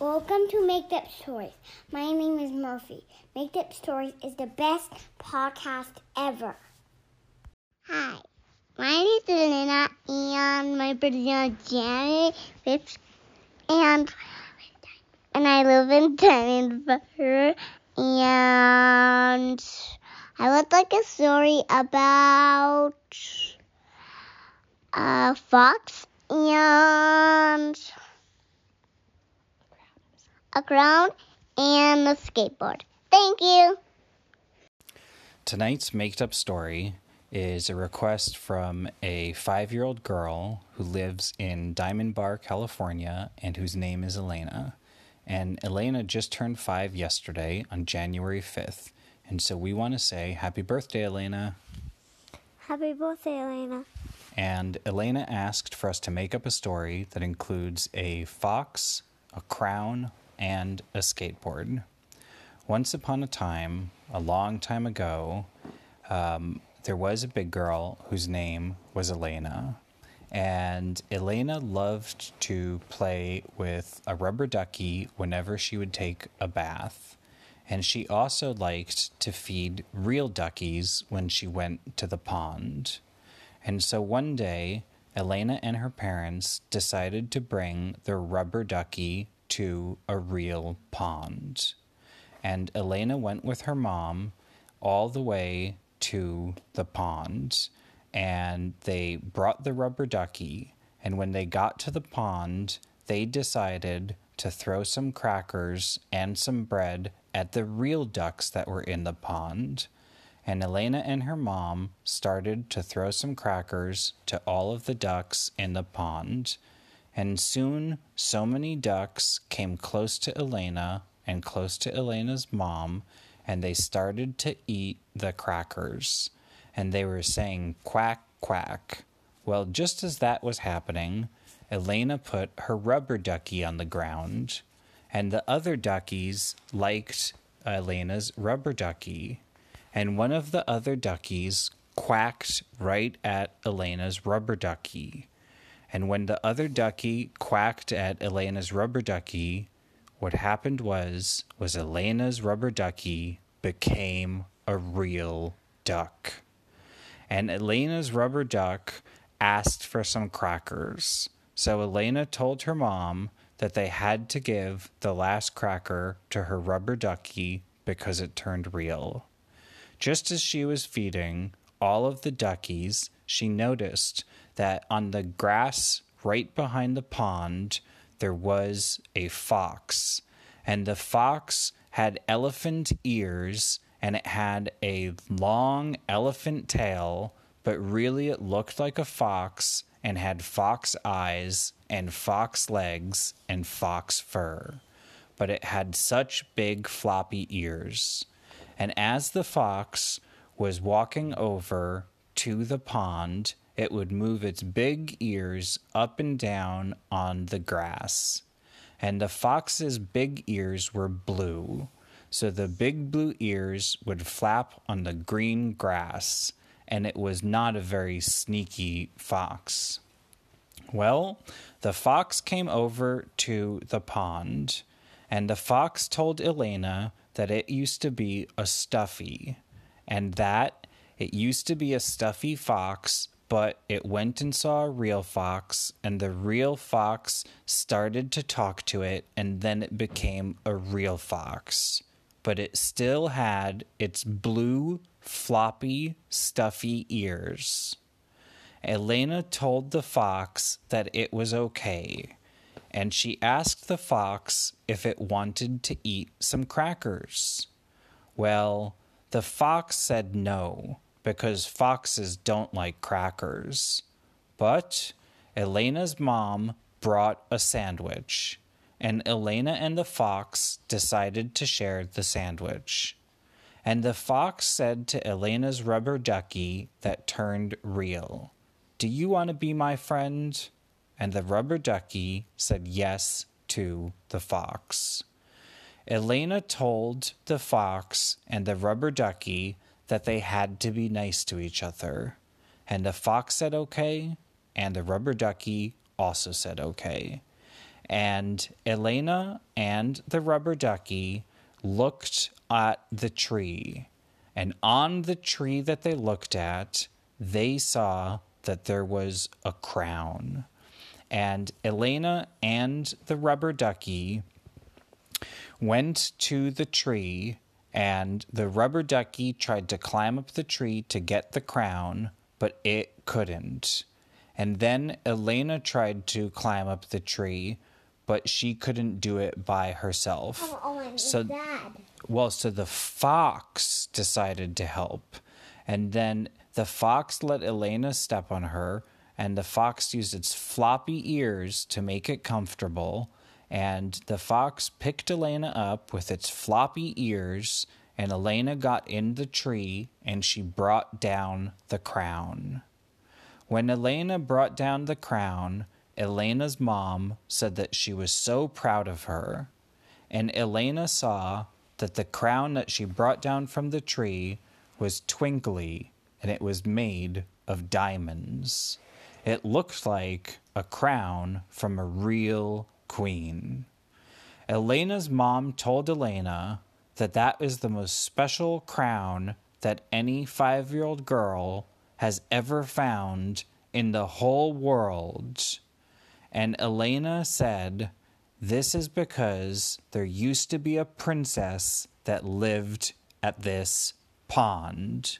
Welcome to Make Up Stories. My name is Murphy. Make Up Stories is the best podcast ever. Hi, my name is Elena, and my brother is Janet Phipps, and and I live in Denver, and I would like a story about a fox and a crown and a skateboard. Thank you. Tonight's made up story is a request from a five year old girl who lives in Diamond Bar, California, and whose name is Elena. And Elena just turned five yesterday on January 5th. And so we want to say happy birthday, Elena. Happy birthday, Elena. And Elena asked for us to make up a story that includes a fox, a crown, and a skateboard. Once upon a time, a long time ago, um, there was a big girl whose name was Elena. And Elena loved to play with a rubber ducky whenever she would take a bath. And she also liked to feed real duckies when she went to the pond. And so one day, Elena and her parents decided to bring their rubber ducky to a real pond. And Elena went with her mom all the way to the pond and they brought the rubber ducky. And when they got to the pond, they decided to throw some crackers and some bread at the real ducks that were in the pond. And Elena and her mom started to throw some crackers to all of the ducks in the pond. And soon, so many ducks came close to Elena and close to Elena's mom, and they started to eat the crackers. And they were saying quack, quack. Well, just as that was happening, Elena put her rubber ducky on the ground, and the other duckies liked Elena's rubber ducky. And one of the other duckies quacked right at Elena's rubber ducky. And when the other ducky quacked at Elena's rubber ducky, what happened was was Elena's rubber ducky became a real duck. And Elena's rubber duck asked for some crackers. So Elena told her mom that they had to give the last cracker to her rubber ducky because it turned real. Just as she was feeding all of the duckies, she noticed that on the grass right behind the pond, there was a fox. And the fox had elephant ears and it had a long elephant tail, but really it looked like a fox and had fox eyes and fox legs and fox fur. But it had such big floppy ears. And as the fox was walking over to the pond, it would move its big ears up and down on the grass. And the fox's big ears were blue, so the big blue ears would flap on the green grass, and it was not a very sneaky fox. Well, the fox came over to the pond, and the fox told Elena that it used to be a stuffy, and that it used to be a stuffy fox but it went and saw a real fox, and the real fox started to talk to it, and then it became a real fox. But it still had its blue, floppy, stuffy ears. Elena told the fox that it was okay, and she asked the fox if it wanted to eat some crackers. Well, the fox said no because foxes don't like crackers. But Elena's mom brought a sandwich, and Elena and the fox decided to share the sandwich. And the fox said to Elena's rubber ducky that turned real, Do you want to be my friend? And the rubber ducky said yes to the fox. Elena told the fox and the rubber ducky that they had to be nice to each other. And the fox said okay, and the rubber ducky also said okay. And Elena and the rubber ducky looked at the tree. And on the tree that they looked at, they saw that there was a crown. And Elena and the rubber ducky went to the tree, and the rubber ducky tried to climb up the tree to get the crown, but it couldn't. And then Elena tried to climb up the tree, but she couldn't do it by herself. Oh, Owen, So-. Well, so the fox decided to help. And then the fox let Elena step on her, and the fox used its floppy ears to make it comfortable. And the fox picked Elena up with its floppy ears, and Elena got in the tree and she brought down the crown. When Elena brought down the crown, Elena's mom said that she was so proud of her. And Elena saw that the crown that she brought down from the tree was twinkly and it was made of diamonds. It looked like a crown from a real queen. Elena's mom told Elena that that is the most special crown that any five year old girl has ever found in the whole world. And Elena said, This is because there used to be a princess that lived at this pond.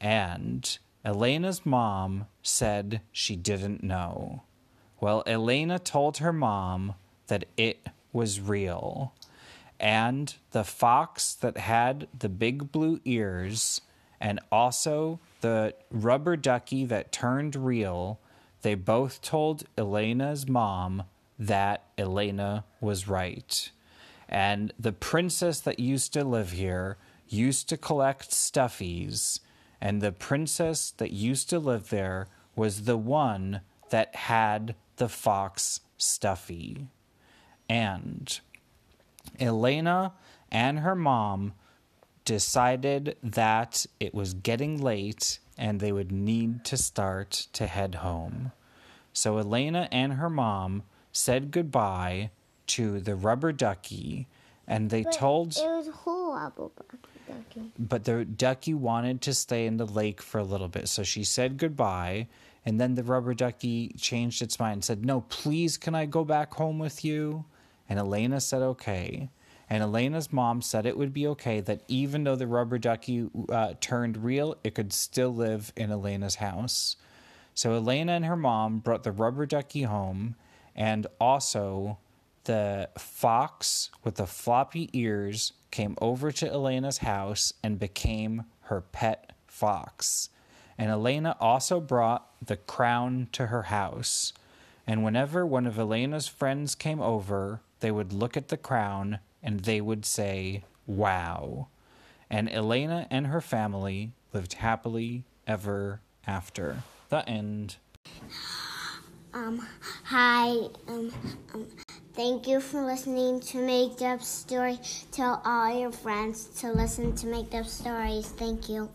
And Elena's mom said she didn't know. Well, Elena told her mom that it was real. And the fox that had the big blue ears, and also the rubber ducky that turned real, they both told Elena's mom that Elena was right. And the princess that used to live here used to collect stuffies, and the princess that used to live there was the one that had the fox stuffy. And Elena and her mom decided that it was getting late and they would need to start to head home. So Elena and her mom said goodbye to the rubber ducky and they But told It was horrible, ducky. but the ducky wanted to stay in the lake for a little bit. So she said goodbye. And then the rubber ducky changed its mind and said, No, please, can I go back home with you? And Elena said, Okay. And Elena's mom said it would be okay that even though the rubber ducky uh, turned real, it could still live in Elena's house. So Elena and her mom brought the rubber ducky home and also the fox with the floppy ears came over to Elena's house and became her pet fox. And Elena also brought the crown to her house. And whenever one of Elena's friends came over, they would look at the crown and they would say, Wow. And Elena and her family lived happily ever after. The end. Um, hi. Um, um, thank you for listening to Make Up Story. Tell all your friends to listen to Make Up Stories. Thank you.